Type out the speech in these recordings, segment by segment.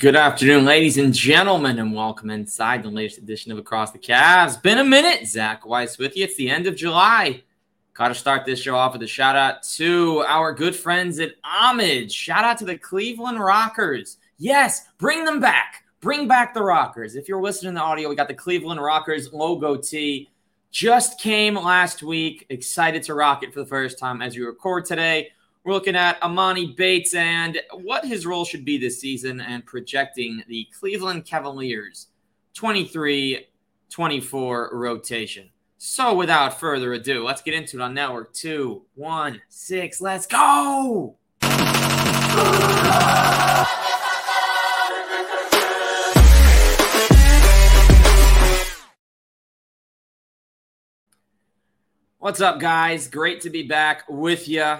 Good afternoon, ladies and gentlemen, and welcome inside the latest edition of Across the Cavs. Been a minute. Zach Weiss with you. It's the end of July. Got to start this show off with a shout out to our good friends at Homage. Shout out to the Cleveland Rockers. Yes, bring them back. Bring back the Rockers. If you're listening to the audio, we got the Cleveland Rockers logo tee. Just came last week. Excited to rock it for the first time as we record today. We're looking at Emoni Bates and what his role should be this season and projecting the Cleveland Cavaliers 23 24 rotation. So, without further ado, let's get into it on Network two, one, six. Let's go! What's up, guys? Great to be back with you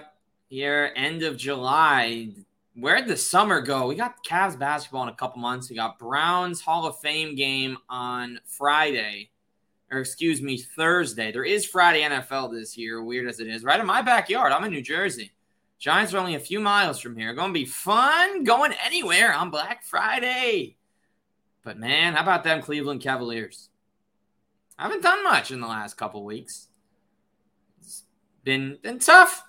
here, end of July. Where'd the summer go? We got Cavs basketball in a couple months. We got Browns Hall of Fame game on Friday, or excuse me, Thursday. There is Friday NFL this year, weird as it is, right in my backyard. I'm in New Jersey. Giants are only a few miles from here. Going to be fun going anywhere on Black Friday. But man, how about them Cleveland Cavaliers? I haven't done much in the last couple weeks. It's been, been tough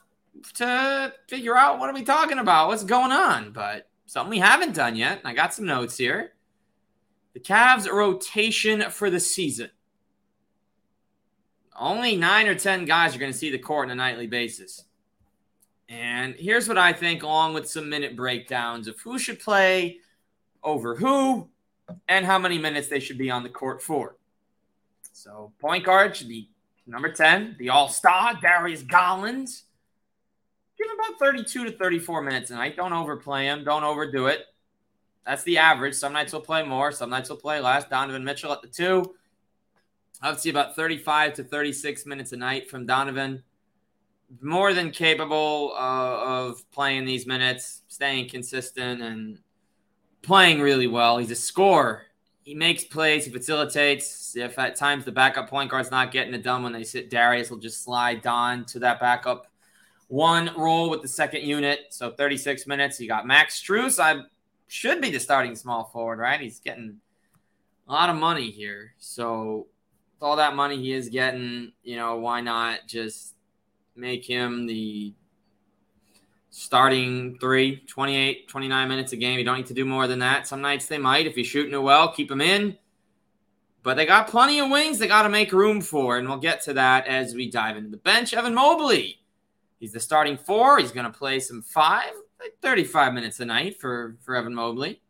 to figure out what are we talking about, what's going on. But something we haven't done yet. I got some notes here. The Cavs rotation for the season. Only nine or ten guys are going to see the court on a nightly basis. And here's what I think, along with some minute breakdowns of who should play over who and how many minutes they should be on the court for. So, point guard should be number 10, the all star, Darius Garland about 32 to 34 minutes a night. Don't overplay him. Don't overdo it. That's the average. Some nights he'll play more. Some nights he'll play less. Donovan Mitchell at the two. See about 35 to 36 minutes a night from Donovan. More than capable uh, of playing these minutes, staying consistent, and playing really well. He's a scorer. He makes plays. He facilitates. If at times the backup point guard's not getting it done when they sit Darius, will just slide Don to that backup one role with the second unit. So 36 minutes. You got Max Strus. I should be the starting small forward, right? He's getting a lot of money here. So with all that money he is getting, you know, why not just make him the starting three, 28, 29 minutes a game. You don't need to do more than that. Some nights they might. If you're shooting it well, keep him in. But they got plenty of wings they got to make room for. And we'll get to that as we dive into the bench. Evan Mobley He's the starting four. He's going to play some five, like 35 minutes a night for, for Evan Mobley.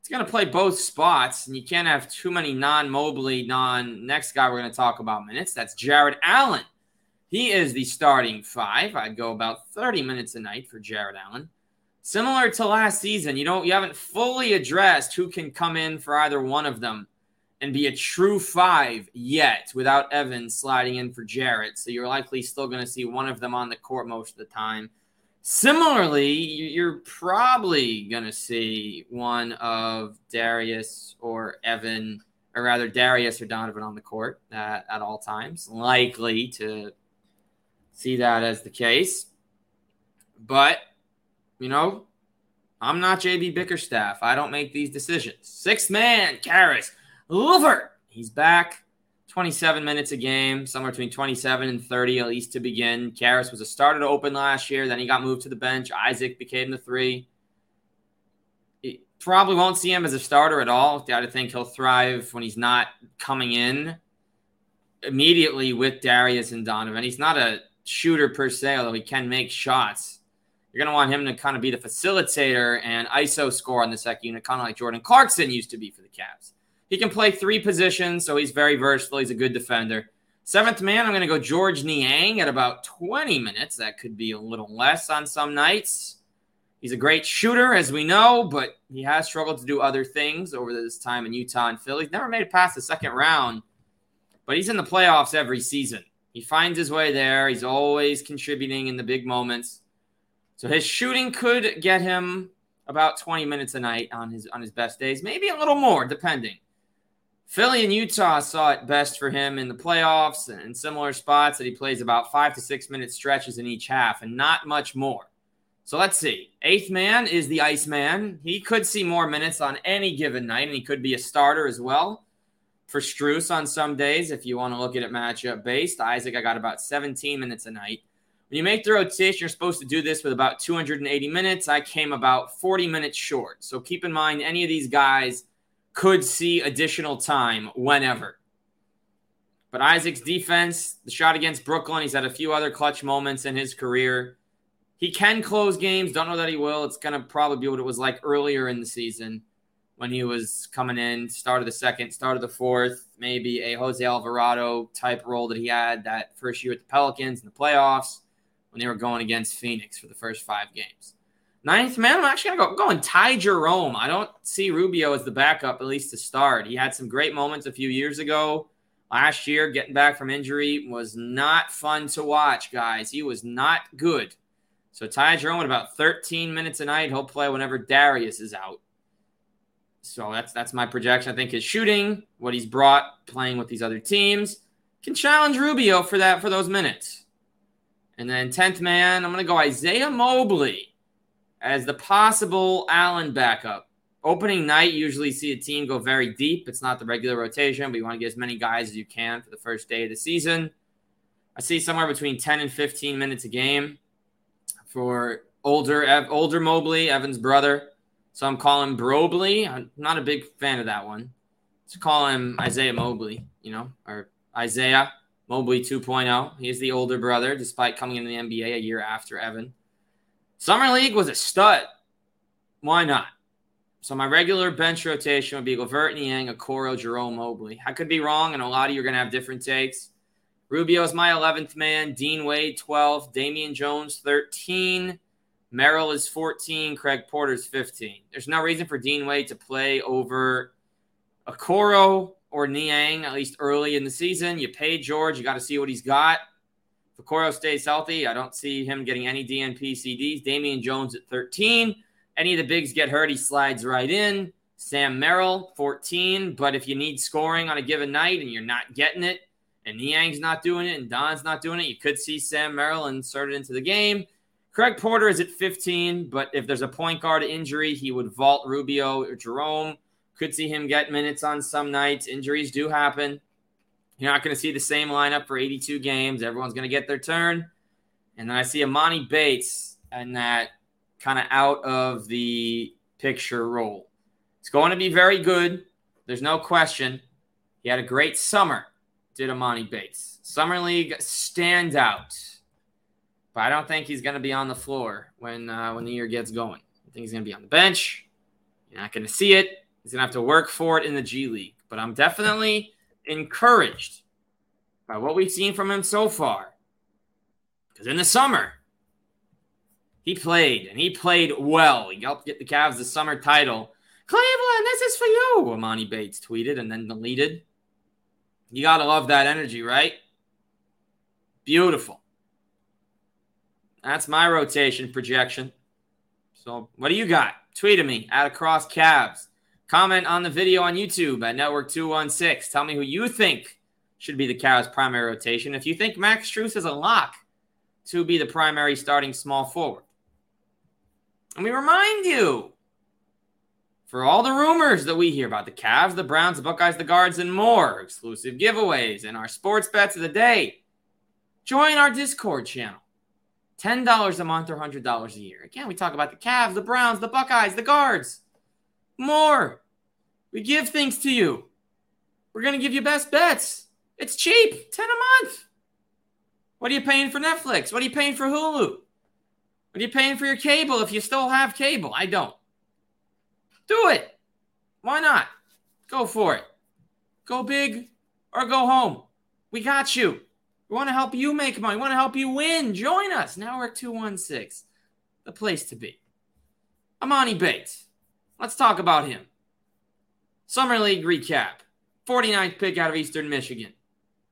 He's going to play both spots, and you can't have too many non Mobley, non next guy we're going to talk about minutes. That's Jarrett Allen. He is the starting five. I'd go about 30 minutes a night for Jarrett Allen. Similar to last season, you don't you haven't fully addressed who can come in for either one of them and be a true five yet without Evans sliding in for Jarrett. So you're likely still going to see one of them on the court most of the time. Similarly, you're probably going to see one of Darius or Evan, or rather Darius or Donovan on the court at, at all times. Likely to see that as the case. But, you know, I'm not JB Bickerstaff. I don't make these decisions. Sixth man, Caris LeVert, he's back. 27 minutes a game, somewhere between 27 and 30 at least to begin. Caris was a starter to open last year. Then he got moved to the bench. Isaac became the three. He probably won't see him as a starter at all. I think he'll thrive when he's not coming in immediately with Darius and Donovan. He's not a shooter per se, although he can make shots. You're going to want him to kind of be the facilitator and ISO score on the second unit, kind of like Jordan Clarkson used to be for the Cavs. He can play three positions, so he's very versatile. He's a good defender. Seventh man, I'm going to go George Niang at about 20 minutes. That could be a little less on some nights. He's a great shooter, as we know, but he has struggled to do other things over this time in Utah and Philly. He's never made it past the second round, but he's in the playoffs every season. He finds his way there. He's always contributing in the big moments. So his shooting could get him about 20 minutes a night on his on his best days, maybe a little more, depending. Philly and Utah saw it best for him in the playoffs and similar spots that he plays about five to six minute stretches in each half and not much more. So let's see. Eighth man is the Iceman. He could see more minutes on any given night, and he could be a starter as well for Strus on some days if you want to look at it matchup based. Isaac, I got about 17 minutes a night. When you make the rotation, you're supposed to do this with about 280 minutes. I came about 40 minutes short. So keep in mind, any of these guys could see additional time whenever. But Isaac's defense, the shot against Brooklyn, he's had a few other clutch moments in his career. He can close games. Don't know that he will. It's going to probably be what it was like earlier in the season when he was coming in, start of the second, start of the fourth, maybe a Jose Alvarado type role that he had that first year at the Pelicans in the playoffs when they were going against Phoenix for the first five games. Ninth man, I'm actually gonna go going Ty Jerome. I don't see Rubio as the backup, at least to start. He had some great moments a few years ago. Last year, getting back from injury was not fun to watch, guys. He was not good. So Ty Jerome at about 13 minutes a night. He'll play whenever Darius is out. So that's that's my projection. I think his shooting, what he's brought playing with these other teams, can challenge Rubio for that for those minutes. And then 10th man, I'm going to go Isaiah Mobley as the possible Allen backup. Opening night, usually see a team go very deep. It's not the regular rotation, but you want to get as many guys as you can for the first day of the season. I see somewhere between 10 and 15 minutes a game for older older Mobley, Evan's brother. So I'm calling Brobley. I'm not a big fan of that one. Let's call him Isaiah Mobley, you know, or Isaiah Mobley 2.0. He is the older brother, despite coming into the NBA a year after Evan. Summer League was a stud. Why not? So my regular bench rotation would be LeVert, Niang, Okoro, Jerome, Mobley. I could be wrong, and a lot of you are going to have different takes. Rubio is my 11th man. Dean Wade, 12. Damian Jones, 13. Merrill is 14. Craig Porter's 15. There's no reason for Dean Wade to play over Okoro or Niang, at least early in the season. You paid George. You got to see what he's got. If Okoro stays healthy, I don't see him getting any DNP CDs. Damian Jones at 13. Any of the bigs get hurt, he slides right in. Sam Merrill, 14. But if you need scoring on a given night and you're not getting it, and Niang's not doing it, and Don's not doing it, you could see Sam Merrill inserted into the game. Craig Porter is at 15, but if there's a point guard injury, he would vault Rubio or Jerome. Could see him get minutes on some nights. Injuries do happen. You're not going to see the same lineup for 82 games. Everyone's going to get their turn. And then I see Emoni Bates and that kind of out of the picture role. It's going to be very good. There's no question. He had a great summer, did Emoni Bates. Summer League standout but I don't think he's going to be on the floor when uh, when the year gets going. I think he's going to be on the bench. You're not going to see it. He's going to have to work for it in the G League. But I'm definitely encouraged by what we've seen from him so far. Because in the summer, he played and he played well. He helped get the Cavs the summer title. Cleveland, this is for you, Emoni Bates tweeted and then deleted. You got to love that energy, right? Beautiful. That's my rotation projection. So, what do you got? Tweet at me at Across Cavs. Comment on the video on YouTube at Network 216. Tell me who you think should be the Cavs' primary rotation. If you think Max Strus is a lock to be the primary starting small forward. And we remind you for all the rumors that we hear about the Cavs, the Browns, the Buckeyes, the Guards, and more, exclusive giveaways, and our sports bets of the day, join our Discord channel. $10 a month or $100 a year. Again, we talk about the Cavs, the Browns, the Buckeyes, the guards. More. We give things to you. We're going to give you best bets. It's cheap, 10 a month. What are you paying for Netflix? What are you paying for Hulu? What are you paying for your cable if you still have cable? I don't. Do it. Why not? Go for it. Go big or go home. We got you. We want to help you make money. We want to help you win. Join us. Network 216, the place to be. Emoni Bates. Let's talk about him. Summer League recap 49th pick out of Eastern Michigan.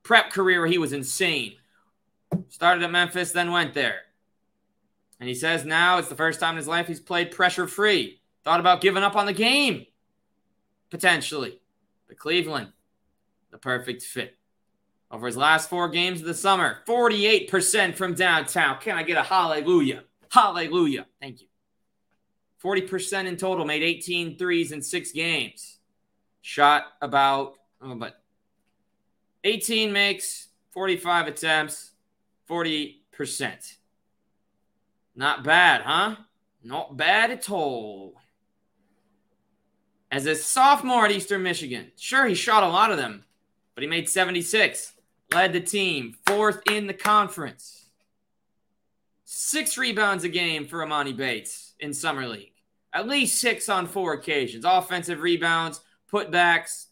Prep career, he was insane. Started at Memphis, then went there. And he says now it's the first time in his life he's played pressure free. Thought about giving up on the game, potentially. But Cleveland, the perfect fit. Over his last four games of the summer, 48% from downtown. Can I get a hallelujah? Hallelujah. Thank you. 40% in total, made 18 threes in six games. Shot about, oh, but 18 makes, 45 attempts, 40%. Not bad, huh? Not bad at all. As a sophomore at Eastern Michigan, sure, he shot a lot of them, but he made 76, led the team, fourth in the conference. Six rebounds a game for Emoni Bates in Summer League. At least six on four occasions. Offensive rebounds, putbacks,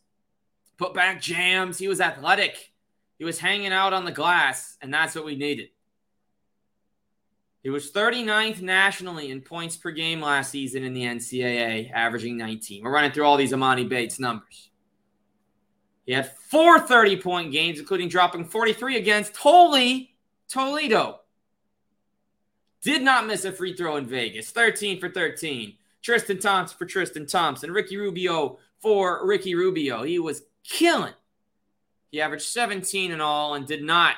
putback jams. He was athletic. He was hanging out on the glass, and that's what we needed. He was 39th nationally in points per game last season in the NCAA, averaging 19. We're running through all these Emoni Bates numbers. He had four 30 point games, including dropping 43 against Holy Toledo. Did not miss a free throw in Vegas. 13 for 13. Tristan Thompson for Tristan Thompson. Ricky Rubio for Ricky Rubio. He was killing. He averaged 17 in all and did not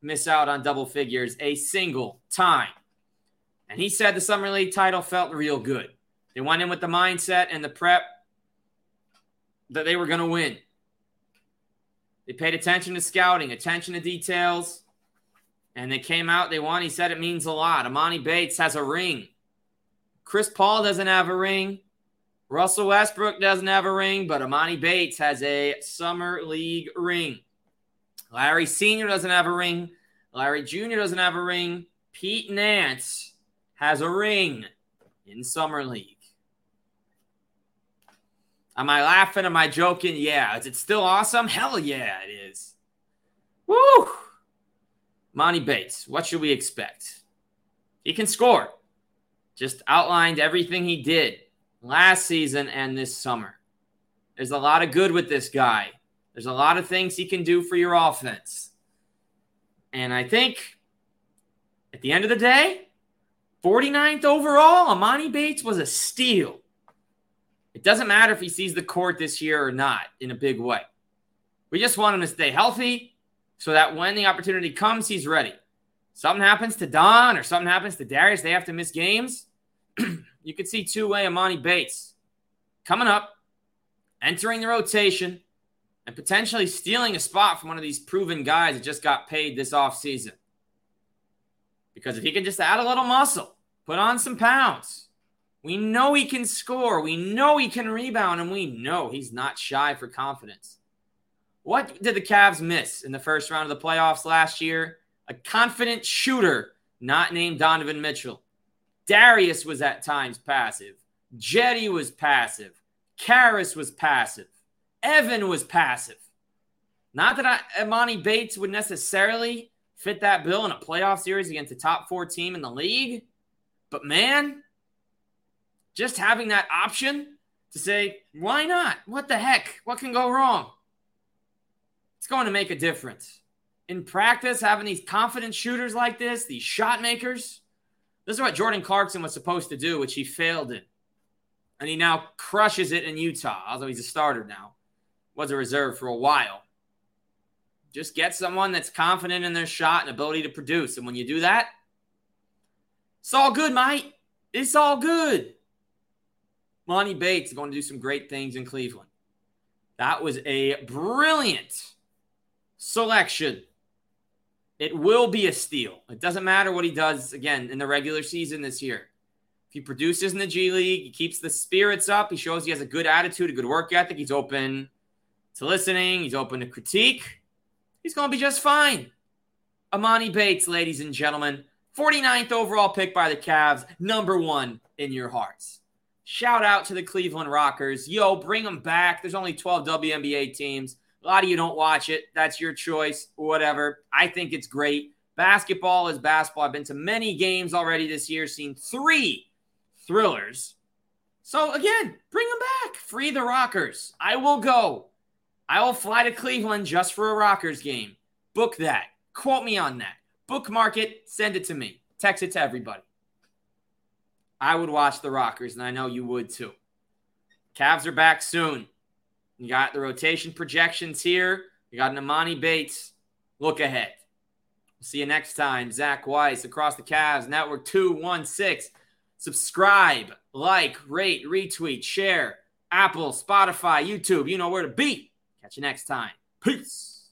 miss out on double figures a single time. And he said the Summer League title felt real good. They went in with the mindset and the prep that they were going to win. They paid attention to scouting, attention to details, and they came out, they won. He said it means a lot. Emoni Bates has a ring. Chris Paul doesn't have a ring. Russell Westbrook doesn't have a ring, but Emoni Bates has a Summer League ring. Larry Sr. doesn't have a ring. Larry Jr. doesn't have a ring. Pete Nance has a ring in Summer League. Am I laughing? Am I joking? Yeah. Is it still awesome? Hell yeah, it is. Woo! Monty Bates, what should we expect? He can score. Just outlined everything he did last season and this summer. There's a lot of good with this guy. There's a lot of things he can do for your offense. And I think at the end of the day, 49th overall, Emoni Bates was a steal. It doesn't matter if he sees the court this year or not in a big way. We just want him to stay healthy so that when the opportunity comes, he's ready. Something happens to Don or something happens to Darius, they have to miss games. you could see two way Emoni Bates coming up, entering the rotation, and potentially stealing a spot from one of these proven guys that just got paid this offseason. Because if he can just add a little muscle, put on some pounds, we know he can score, we know he can rebound, and we know he's not shy for confidence. What did the Cavs miss in the first round of the playoffs last year? A confident shooter not named Donovan Mitchell. Darius was at times passive. Jetty was passive. Caris was passive. Evan was passive. Not that I, Emoni Bates would necessarily fit that bill in a playoff series against a top four team in the league, but man, just having that option to say, why not? What the heck? What can go wrong? It's going to make a difference. In practice, having these confident shooters like this, these shot makers, this is what Jordan Clarkson was supposed to do, which he failed in. And he now crushes it in Utah, although he's a starter now was a reserve for a while. Just get someone that's confident in their shot and ability to produce. And when you do that, it's all good, mate. It's all good. Monty Bates is going to do some great things in Cleveland. That was a brilliant selection. It will be a steal. It doesn't matter what he does again in the regular season this year. If he produces in the G League, he keeps the spirits up, he shows he has a good attitude, a good work ethic, he's open to listening. He's open to critique. He's going to be just fine. Emoni Bates, ladies and gentlemen, 49th overall pick by the Cavs, number one in your hearts. Shout out to the Cleveland Rockers. Yo, bring them back. There's only 12 WNBA teams. A lot of you don't watch it. That's your choice, whatever. I think it's great. Basketball is basketball. I've been to many games already this year, seen three thrillers. So, again, bring them back. Free the Rockers. I will go. I will fly to Cleveland just for a Rockers game. Book that. Quote me on that. Bookmark it. Send it to me. Text it to everybody. I would watch the Rockers, and I know you would too. Cavs are back soon. You got the rotation projections here. You got Emoni Bates. Look ahead. See you next time. Zach Weiss across the Cavs Network 216. Subscribe, like, rate, retweet, share. Apple, Spotify, YouTube. You know where to be. Catch you next time. Peace.